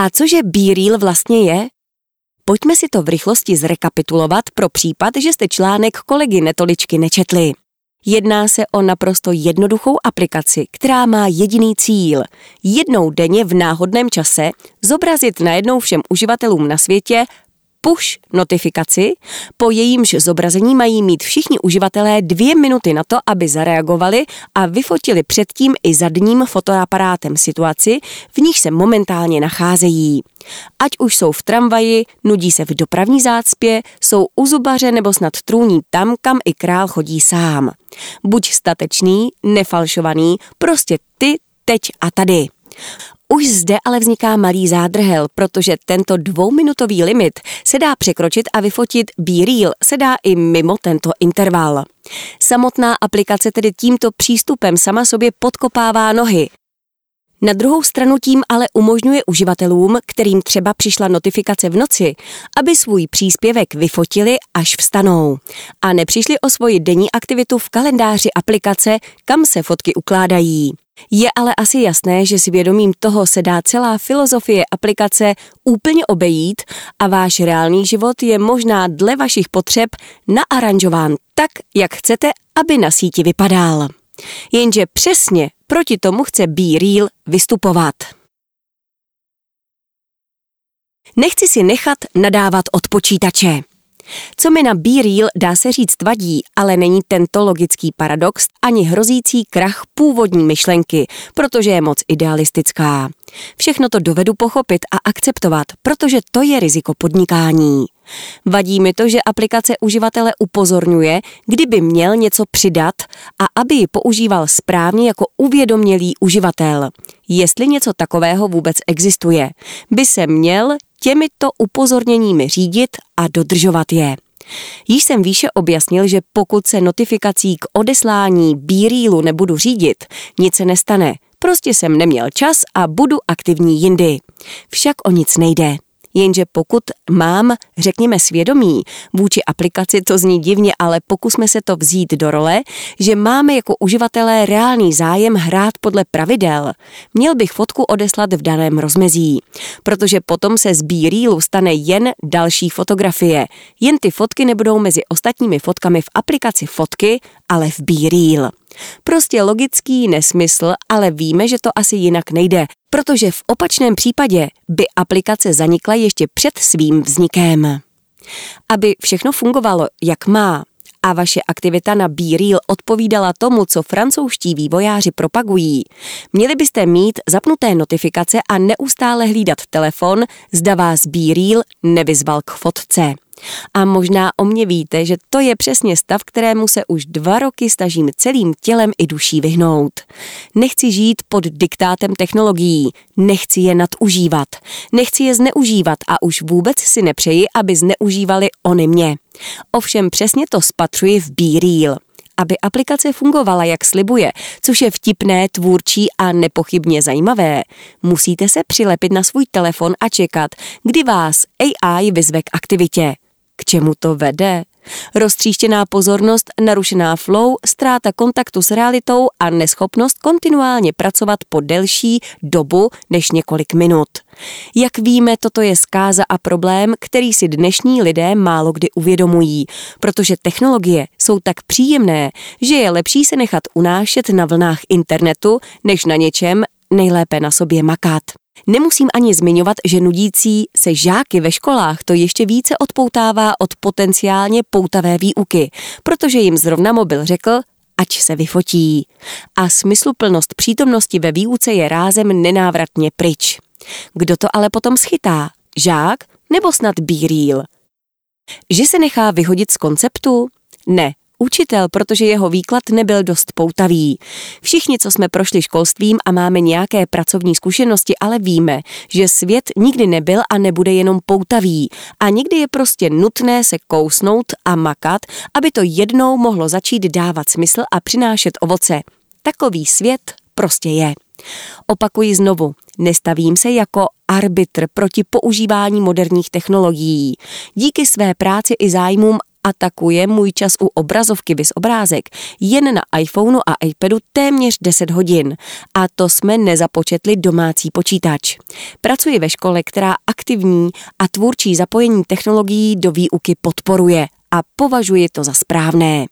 A cože BeReal vlastně je? Pojďme si to v rychlosti zrekapitulovat pro případ, že jste článek kolegy Netoličky nečetli. Jedná se o naprosto jednoduchou aplikaci, která má jediný cíl. Jednou denně v náhodném čase zobrazit najednou všem uživatelům na světě push notifikaci, po jejímž zobrazení mají mít všichni uživatelé dvě minuty na to, aby zareagovali a vyfotili předtím i zadním fotoaparátem situaci, v níž se momentálně nacházejí. Ať už jsou v tramvaji, nudí se v dopravní zácpě, jsou u zubaře nebo snad trůní tam, kam i král chodí sám. Buď statečný, nefalšovaný, prostě ty, teď a tady. Už zde ale vzniká malý zádrhel, protože tento dvouminutový limit se dá překročit a vyfotit B-Reel se dá i mimo tento interval. Samotná aplikace tedy tímto přístupem sama sobě podkopává nohy. Na druhou stranu tím ale umožňuje uživatelům, kterým třeba přišla notifikace v noci, aby svůj příspěvek vyfotili, až vstanou. A nepřišli o svoji denní aktivitu v kalendáři aplikace, kam se fotky ukládají. Je ale asi jasné, že s vědomím toho se dá celá filozofie aplikace úplně obejít a váš reálný život je možná dle vašich potřeb naaranžován tak, jak chcete, aby na síti vypadal. Jenže přesně proti tomu chce Be Real vystupovat. Nechci si nechat nadávat od počítače. Co mi na Be Real dá se říct vadí, ale není tento logický paradox ani hrozící krach původní myšlenky, protože je moc idealistická. Všechno to dovedu pochopit a akceptovat, protože to je riziko podnikání. Vadí mi to, že aplikace uživatele upozorňuje, kdyby měl něco přidat a aby ji používal správně jako uvědomělý uživatel. Jestli něco takového vůbec existuje, by se měl těmito upozorněními řídit a dodržovat je. Již jsem výše objasnil, že pokud se notifikací k odeslání bírílu nebudu řídit, nic se nestane. Prostě jsem neměl čas a budu aktivní jindy. Však o nic nejde. Jenže pokud mám, řekněme, svědomí vůči aplikaci, to zní divně, ale pokusme se to vzít do role, že máme jako uživatelé reálný zájem hrát podle pravidel, měl bych fotku odeslat v daném rozmezí, protože potom se z B-Reelu stane jen další fotografie. Jen ty fotky nebudou mezi ostatními fotkami v aplikaci fotky, ale v B-Reel. Prostě logický nesmysl, ale víme, že to asi jinak nejde, protože v opačném případě by aplikace zanikla ještě před svým vznikem. Aby všechno fungovalo, jak má, a vaše aktivita na BeReal odpovídala tomu, co francouzští vývojáři propagují, měli byste mít zapnuté notifikace a neustále hlídat telefon, zda vás BeReal nevyzval k fotce. A možná o mě víte, že to je přesně stav, kterému se už dva roky stažím celým tělem i duší vyhnout. Nechci žít pod diktátem technologií, nechci je nadužívat, nechci je zneužívat a už vůbec si nepřeji, aby zneužívali oni mě. Ovšem přesně to spatřuji v Be Real aby aplikace fungovala, jak slibuje, což je vtipné, tvůrčí a nepochybně zajímavé, musíte se přilepit na svůj telefon a čekat, kdy vás AI vyzve k aktivitě. K čemu to vede? Roztříštěná pozornost, narušená flow, ztráta kontaktu s realitou a neschopnost kontinuálně pracovat po delší dobu než několik minut. Jak víme, toto je zkáza a problém, který si dnešní lidé málo kdy uvědomují, protože technologie jsou tak příjemné, že je lepší se nechat unášet na vlnách internetu, než na něčem, nejlépe na sobě makat. Nemusím ani zmiňovat, že nudící se žáky ve školách to ještě více odpoutává od potenciálně poutavé výuky, protože jim zrovna mobil řekl, ať se vyfotí. A smysluplnost přítomnosti ve výuce je rázem nenávratně pryč. Kdo to ale potom schytá? Žák nebo snad Bírýl? Že se nechá vyhodit z konceptu? Ne, učitel, protože jeho výklad nebyl dost poutavý. Všichni, co jsme prošli školstvím a máme nějaké pracovní zkušenosti, ale víme, že svět nikdy nebyl a nebude jenom poutavý a někdy je prostě nutné se kousnout a makat, aby to jednou mohlo začít dávat smysl a přinášet ovoce. Takový svět prostě je. Opakuji znovu, nestavím se jako arbitr proti používání moderních technologií. Díky své práci i zájmům atakuje můj čas u obrazovky vys obrázek jen na iPhoneu a iPadu téměř 10 hodin. A to jsme nezapočetli domácí počítač. Pracuji ve škole, která aktivní a tvůrčí zapojení technologií do výuky podporuje a považuji to za správné.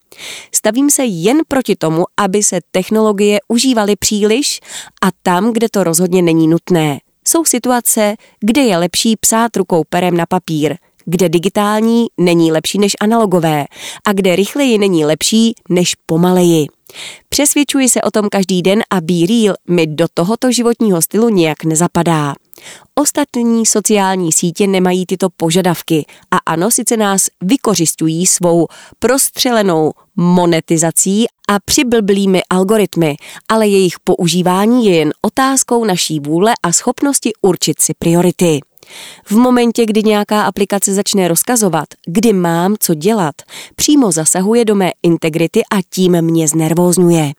Stavím se jen proti tomu, aby se technologie užívaly příliš a tam, kde to rozhodně není nutné. Jsou situace, kde je lepší psát rukou perem na papír – kde digitální není lepší než analogové a kde rychleji není lepší než pomaleji. Přesvědčuji se o tom každý den a Be Real mi do tohoto životního stylu nějak nezapadá. Ostatní sociální sítě nemají tyto požadavky a ano, sice nás vykořistují svou prostřelenou monetizací a přiblblými algoritmy, ale jejich používání je jen otázkou naší vůle a schopnosti určit si priority. V momentě, kdy nějaká aplikace začne rozkazovat, kdy mám co dělat, přímo zasahuje do mé integrity a tím mě znervózňuje.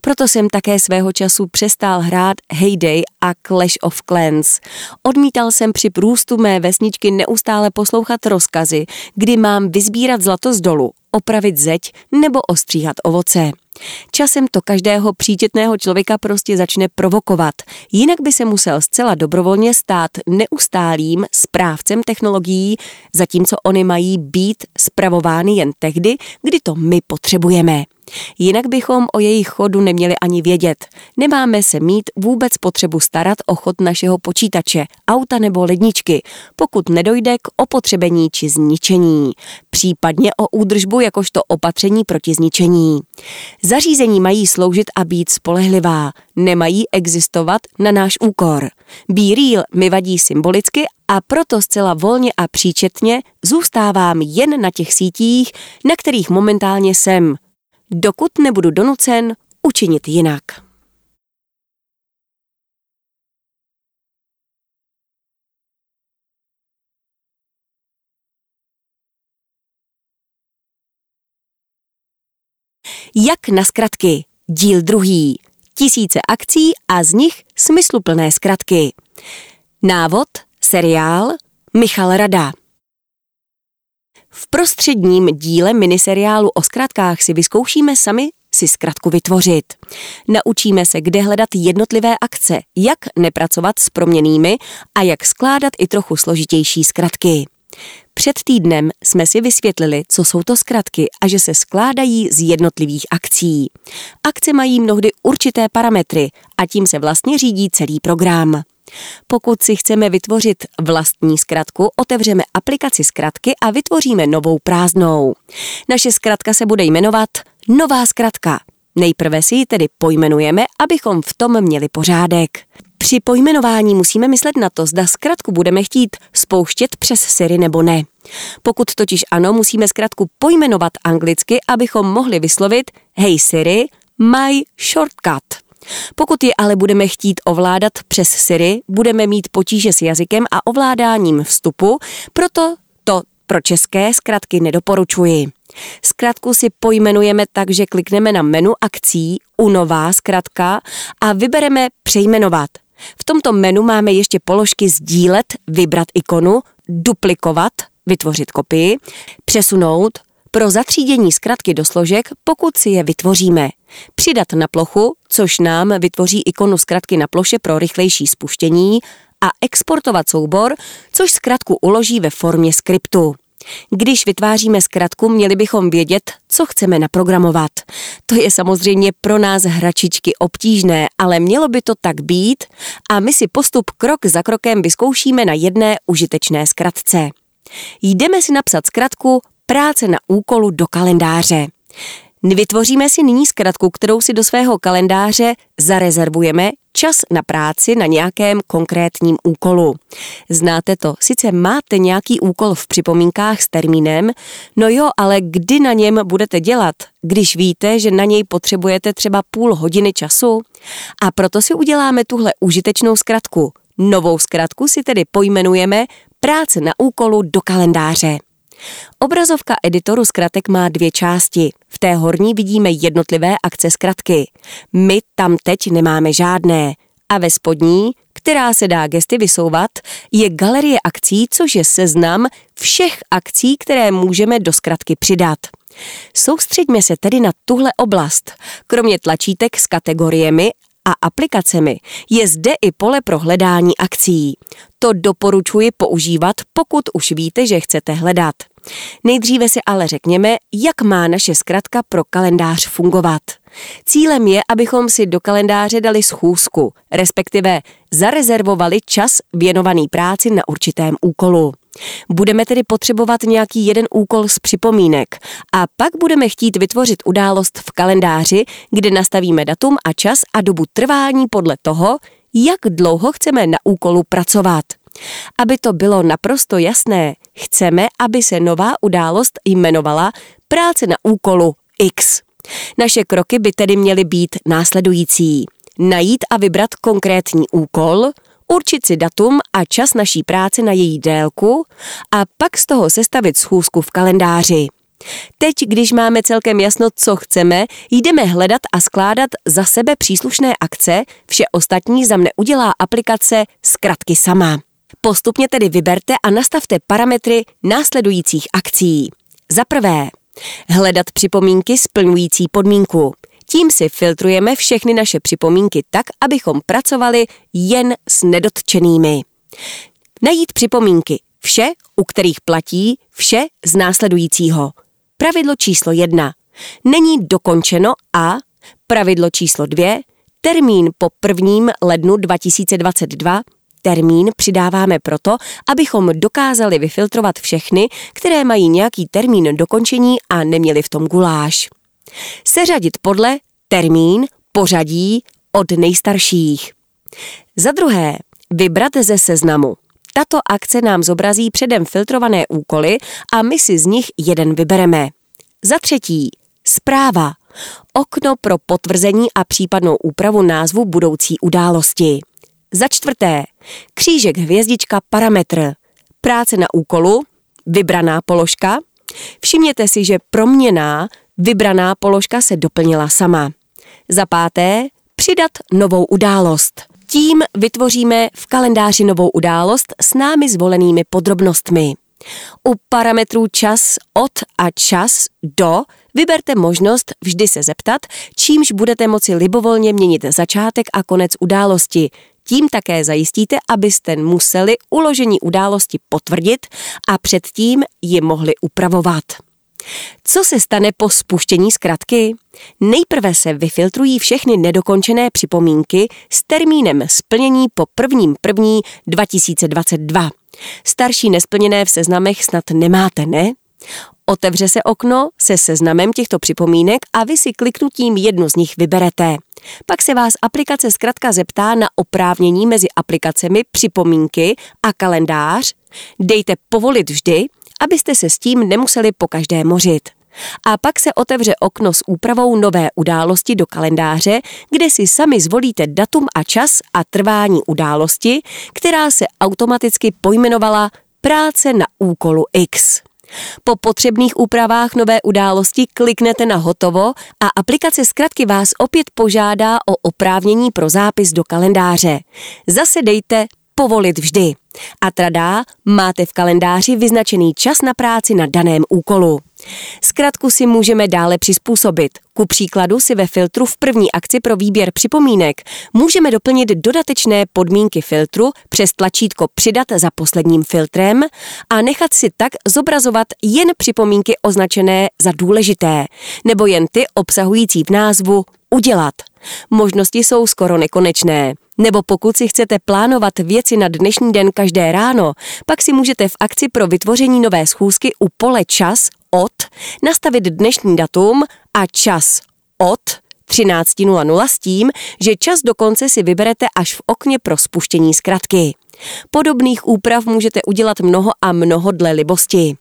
Proto jsem také svého času přestál hrát Heyday a Clash of Clans. Odmítal jsem při průstu mé vesničky neustále poslouchat rozkazy, kdy mám vyzbírat zlato z dolu, opravit zeď nebo ostříhat ovoce. Časem to každého příčetného člověka prostě začne provokovat, jinak by se musel zcela dobrovolně stát neustálým správcem technologií, zatímco oni mají být spravovány jen tehdy, kdy to my potřebujeme. Jinak bychom o jejich chodu neměli ani vědět. Nemáme se mít vůbec potřebu starat o chod našeho počítače, auta nebo ledničky, pokud nedojde k opotřebení či zničení. Případně o údržbu jakožto opatření proti zničení. Zařízení mají sloužit a být spolehlivá, nemají existovat na náš úkor. Be real mi vadí symbolicky a proto zcela volně a příčetně zůstávám jen na těch sítích, na kterých momentálně jsem, dokud nebudu donucen učinit jinak. Jak na zkratky. Díl druhý. Tisíce akcí a z nich smysluplné zkratky. Návod, seriál, Michal Rada. V prostředním díle miniseriálu o zkratkách si vyzkoušíme sami si zkratku vytvořit. Naučíme se, kde hledat jednotlivé akce, jak nepracovat s proměnými a jak skládat i trochu složitější zkratky. Před týdnem jsme si vysvětlili, co jsou to zkratky a že se skládají z jednotlivých akcí. Akce mají mnohdy určité parametry a tím se vlastně řídí celý program. Pokud si chceme vytvořit vlastní zkratku, otevřeme aplikaci zkratky a vytvoříme novou prázdnou. Naše zkratka se bude jmenovat Nová zkratka. Nejprve si ji tedy pojmenujeme, abychom v tom měli pořádek. Při pojmenování musíme myslet na to, zda zkratku budeme chtít spouštět přes Siri nebo ne. Pokud totiž ano, musíme zkratku pojmenovat anglicky, abychom mohli vyslovit Hey Siri, my shortcut. Pokud je ale budeme chtít ovládat přes Siri, budeme mít potíže s jazykem a ovládáním vstupu, proto to pro české zkratky nedoporučuji. Zkratku si pojmenujeme tak, že klikneme na menu akcí u nová zkratka a vybereme přejmenovat. V tomto menu máme ještě položky sdílet, vybrat ikonu, duplikovat, vytvořit kopii, přesunout, pro zatřídění zkratky do složek, pokud si je vytvoříme. Přidat na plochu, což nám vytvoří ikonu zkratky na ploše pro rychlejší spuštění a exportovat soubor, což zkratku uloží ve formě skriptu. Když vytváříme zkratku, měli bychom vědět, co chceme naprogramovat. To je samozřejmě pro nás hračičky obtížné, ale mělo by to tak být a my si postup krok za krokem vyzkoušíme na jedné užitečné zkratce. Jdeme si napsat zkratku práce na úkolu do kalendáře. Vytvoříme si nyní zkratku, kterou si do svého kalendáře zarezervujeme čas na práci na nějakém konkrétním úkolu. Znáte to, sice máte nějaký úkol v připomínkách s termínem, no jo, ale kdy na něm budete dělat, když víte, že na něj potřebujete třeba půl hodiny času? A proto si uděláme tuhle užitečnou zkratku. Novou zkratku si tedy pojmenujeme práce na úkolu do kalendáře. Obrazovka editoru zkratek má dvě části. V té horní vidíme jednotlivé akce zkratky. My tam teď nemáme žádné. A ve spodní, která se dá gesty vysouvat, je galerie akcí, což je seznam všech akcí, které můžeme do zkratky přidat. Soustředíme se tedy na tuhle oblast. Kromě tlačítek s kategoriemi a aplikacemi je zde i pole pro hledání akcí. To doporučuji používat, pokud už víte, že chcete hledat. Nejdříve si ale řekněme, jak má naše zkratka pro kalendář fungovat. Cílem je, abychom si do kalendáře dali schůzku, respektive zarezervovali čas věnovaný práci na určitém úkolu. Budeme tedy potřebovat nějaký jeden úkol z připomínek a pak budeme chtít vytvořit událost v kalendáři, kde nastavíme datum a čas a dobu trvání podle toho, jak dlouho chceme na úkolu pracovat. Aby to bylo naprosto jasné, chceme, aby se nová událost jmenovala práce na úkolu X. Naše kroky by tedy měly být následující. Najít a vybrat konkrétní úkol, určit si datum a čas naší práce na její délku a pak z toho sestavit schůzku v kalendáři. Teď, když máme celkem jasno, co chceme, jdeme hledat a skládat za sebe příslušné akce, vše ostatní za mne udělá aplikace zkratky sama. Postupně tedy vyberte a nastavte parametry následujících akcí. Za prvé, hledat připomínky splňující podmínku. Tím si filtrujeme všechny naše připomínky tak, abychom pracovali jen s nedotčenými. Najít připomínky. Vše, u kterých platí vše z následujícího. Pravidlo číslo jedna. Není dokončeno a pravidlo číslo dvě. Termín po 1. lednu 2022 termín přidáváme proto, abychom dokázali vyfiltrovat všechny, které mají nějaký termín dokončení a neměli v tom guláš. Seřadit podle termín, pořadí od nejstarších. Za druhé, vybrat ze seznamu. Tato akce nám zobrazí předem filtrované úkoly a my si z nich jeden vybereme. Za třetí, zpráva. Okno pro potvrzení a případnou úpravu názvu budoucí události. Za čtvrté, křížek, hvězdička, parametr. Práce na úkolu, vybraná položka. Všimněte si, že proměná vybraná položka se doplnila sama. Za páté, přidat novou událost. Tím vytvoříme v kalendáři novou událost s námi zvolenými podrobnostmi. U parametrů čas od a čas do vyberte možnost vždy se zeptat, čímž budete moci libovolně měnit začátek a konec události, tím také zajistíte, abyste museli uložení události potvrdit a předtím ji mohli upravovat. Co se stane po spuštění zkratky? Nejprve se vyfiltrují všechny nedokončené připomínky s termínem splnění po 1.1.2022. 2022. Starší nesplněné v seznamech snad nemáte, ne? Otevře se okno se seznamem těchto připomínek a vy si kliknutím jednu z nich vyberete. Pak se vás aplikace zkrátka zeptá na oprávnění mezi aplikacemi připomínky a kalendář. Dejte povolit vždy, abyste se s tím nemuseli po každé mořit. A pak se otevře okno s úpravou nové události do kalendáře, kde si sami zvolíte datum a čas a trvání události, která se automaticky pojmenovala práce na úkolu X. Po potřebných úpravách nové události kliknete na hotovo a aplikace zkratky vás opět požádá o oprávnění pro zápis do kalendáře. Zase dejte povolit vždy. A tradá, máte v kalendáři vyznačený čas na práci na daném úkolu. Zkratku si můžeme dále přizpůsobit. Ku příkladu si ve filtru v první akci pro výběr připomínek můžeme doplnit dodatečné podmínky filtru přes tlačítko Přidat za posledním filtrem a nechat si tak zobrazovat jen připomínky označené za důležité, nebo jen ty obsahující v názvu Udělat. Možnosti jsou skoro nekonečné. Nebo pokud si chcete plánovat věci na dnešní den každé ráno, pak si můžete v akci pro vytvoření nové schůzky u pole čas od nastavit dnešní datum a čas od 13.00 s tím, že čas dokonce si vyberete až v okně pro spuštění zkratky. Podobných úprav můžete udělat mnoho a mnoho dle libosti.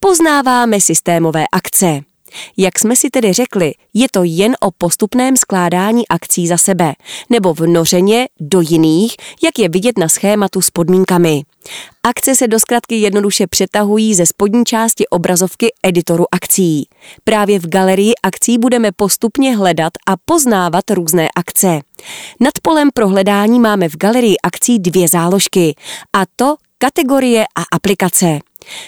Poznáváme systémové akce. Jak jsme si tedy řekli, je to jen o postupném skládání akcí za sebe, nebo vnořeně do jiných, jak je vidět na schématu s podmínkami. Akce se do zkratky jednoduše přetahují ze spodní části obrazovky editoru akcí. Právě v galerii akcí budeme postupně hledat a poznávat různé akce. Nad polem pro hledání máme v galerii akcí dvě záložky, a to kategorie a aplikace.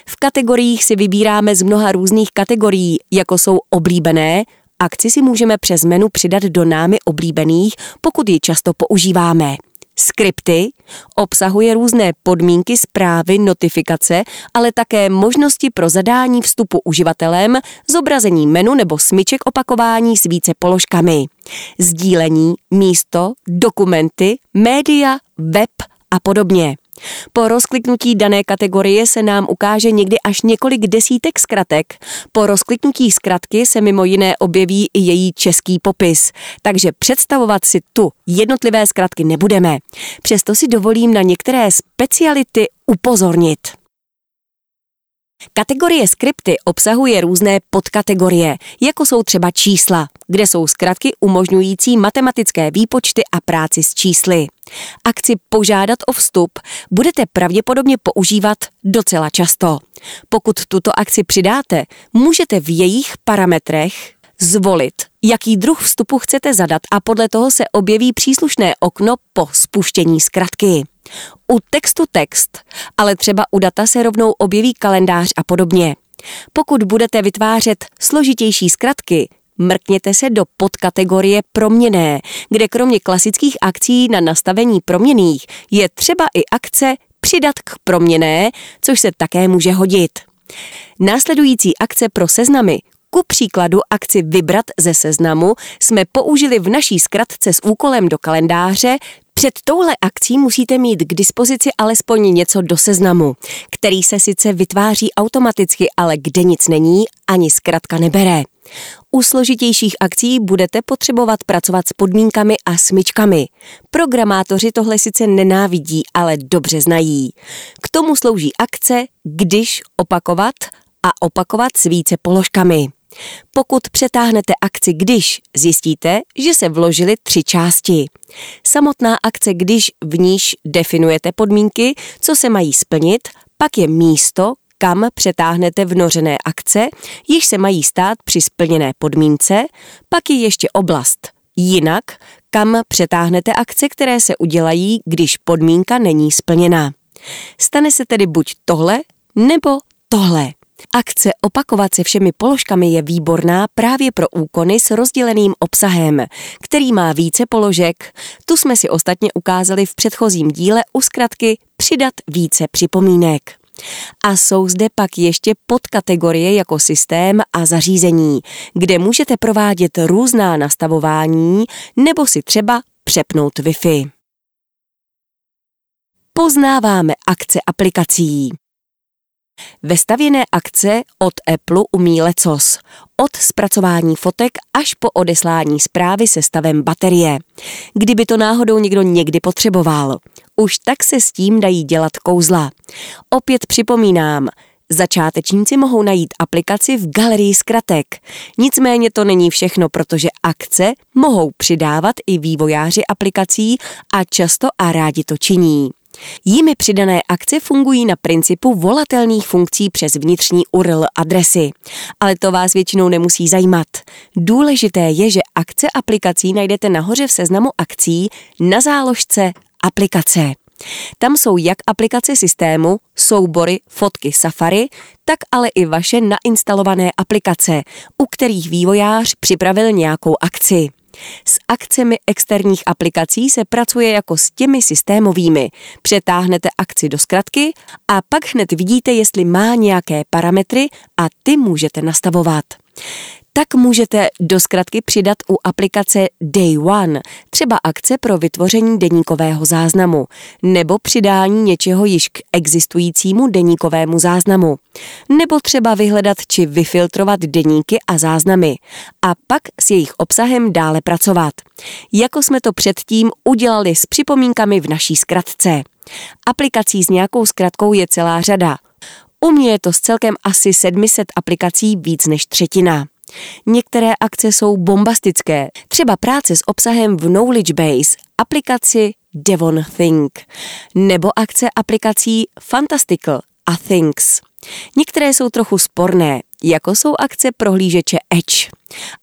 V kategoriích si vybíráme z mnoha různých kategorií, jako jsou oblíbené, akci si můžeme přes menu přidat do námi oblíbených, pokud ji často používáme. Skripty obsahuje různé podmínky zprávy, notifikace, ale také možnosti pro zadání vstupu uživatelem, zobrazení menu nebo smyček opakování s více položkami. Sdílení, místo, dokumenty, média, web a podobně. Po rozkliknutí dané kategorie se nám ukáže někdy až několik desítek zkratek. Po rozkliknutí zkratky se mimo jiné objeví i její český popis, takže představovat si tu jednotlivé zkratky nebudeme. Přesto si dovolím na některé speciality upozornit. Kategorie skripty obsahuje různé podkategorie, jako jsou třeba čísla, kde jsou zkratky umožňující matematické výpočty a práci s čísly. Akci požádat o vstup budete pravděpodobně používat docela často. Pokud tuto akci přidáte, můžete v jejich parametrech zvolit, jaký druh vstupu chcete zadat a podle toho se objeví příslušné okno po spuštění zkratky. U textu text, ale třeba u data se rovnou objeví kalendář a podobně. Pokud budete vytvářet složitější zkratky, mrkněte se do podkategorie proměné, kde kromě klasických akcí na nastavení proměných je třeba i akce přidat k proměné, což se také může hodit. Následující akce pro seznamy ku příkladu akci Vybrat ze seznamu jsme použili v naší zkratce s úkolem do kalendáře před touhle akcí musíte mít k dispozici alespoň něco do seznamu, který se sice vytváří automaticky, ale kde nic není, ani zkratka nebere. U složitějších akcí budete potřebovat pracovat s podmínkami a smyčkami. Programátoři tohle sice nenávidí, ale dobře znají. K tomu slouží akce, když opakovat a opakovat s více položkami. Pokud přetáhnete akci když, zjistíte, že se vložily tři části. Samotná akce když v níž definujete podmínky, co se mají splnit, pak je místo, kam přetáhnete vnořené akce, již se mají stát při splněné podmínce, pak je ještě oblast jinak, kam přetáhnete akce, které se udělají, když podmínka není splněná. Stane se tedy buď tohle, nebo tohle. Akce opakovat se všemi položkami je výborná právě pro úkony s rozděleným obsahem, který má více položek. Tu jsme si ostatně ukázali v předchozím díle u zkratky přidat více připomínek. A jsou zde pak ještě podkategorie jako systém a zařízení, kde můžete provádět různá nastavování nebo si třeba přepnout Wi-Fi. Poznáváme akce aplikací. Vestavěné akce od Apple umí lecos. Od zpracování fotek až po odeslání zprávy se stavem baterie. Kdyby to náhodou někdo někdy potřeboval. Už tak se s tím dají dělat kouzla. Opět připomínám, Začátečníci mohou najít aplikaci v galerii zkratek. Nicméně to není všechno, protože akce mohou přidávat i vývojáři aplikací a často a rádi to činí. Jimi přidané akce fungují na principu volatelných funkcí přes vnitřní URL adresy. Ale to vás většinou nemusí zajímat. Důležité je, že akce aplikací najdete nahoře v seznamu akcí na záložce aplikace. Tam jsou jak aplikace systému, soubory, fotky Safari, tak ale i vaše nainstalované aplikace, u kterých vývojář připravil nějakou akci. S akcemi externích aplikací se pracuje jako s těmi systémovými. Přetáhnete akci do zkratky a pak hned vidíte, jestli má nějaké parametry a ty můžete nastavovat tak můžete do zkratky přidat u aplikace Day One, třeba akce pro vytvoření deníkového záznamu, nebo přidání něčeho již k existujícímu deníkovému záznamu, nebo třeba vyhledat či vyfiltrovat deníky a záznamy a pak s jejich obsahem dále pracovat. Jako jsme to předtím udělali s připomínkami v naší zkratce. Aplikací s nějakou zkratkou je celá řada. U mě je to s celkem asi 700 aplikací víc než třetina. Některé akce jsou bombastické, třeba práce s obsahem v Knowledge Base, aplikaci Devon Think, nebo akce aplikací Fantastical a Things. Některé jsou trochu sporné, jako jsou akce prohlížeče Edge,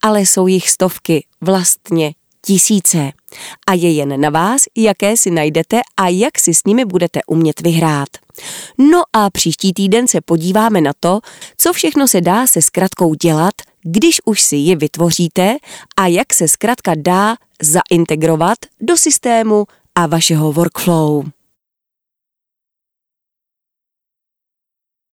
ale jsou jich stovky, vlastně tisíce. A je jen na vás, jaké si najdete a jak si s nimi budete umět vyhrát. No a příští týden se podíváme na to, co všechno se dá se zkratkou dělat, když už si ji vytvoříte a jak se zkrátka dá zaintegrovat do systému a vašeho workflow.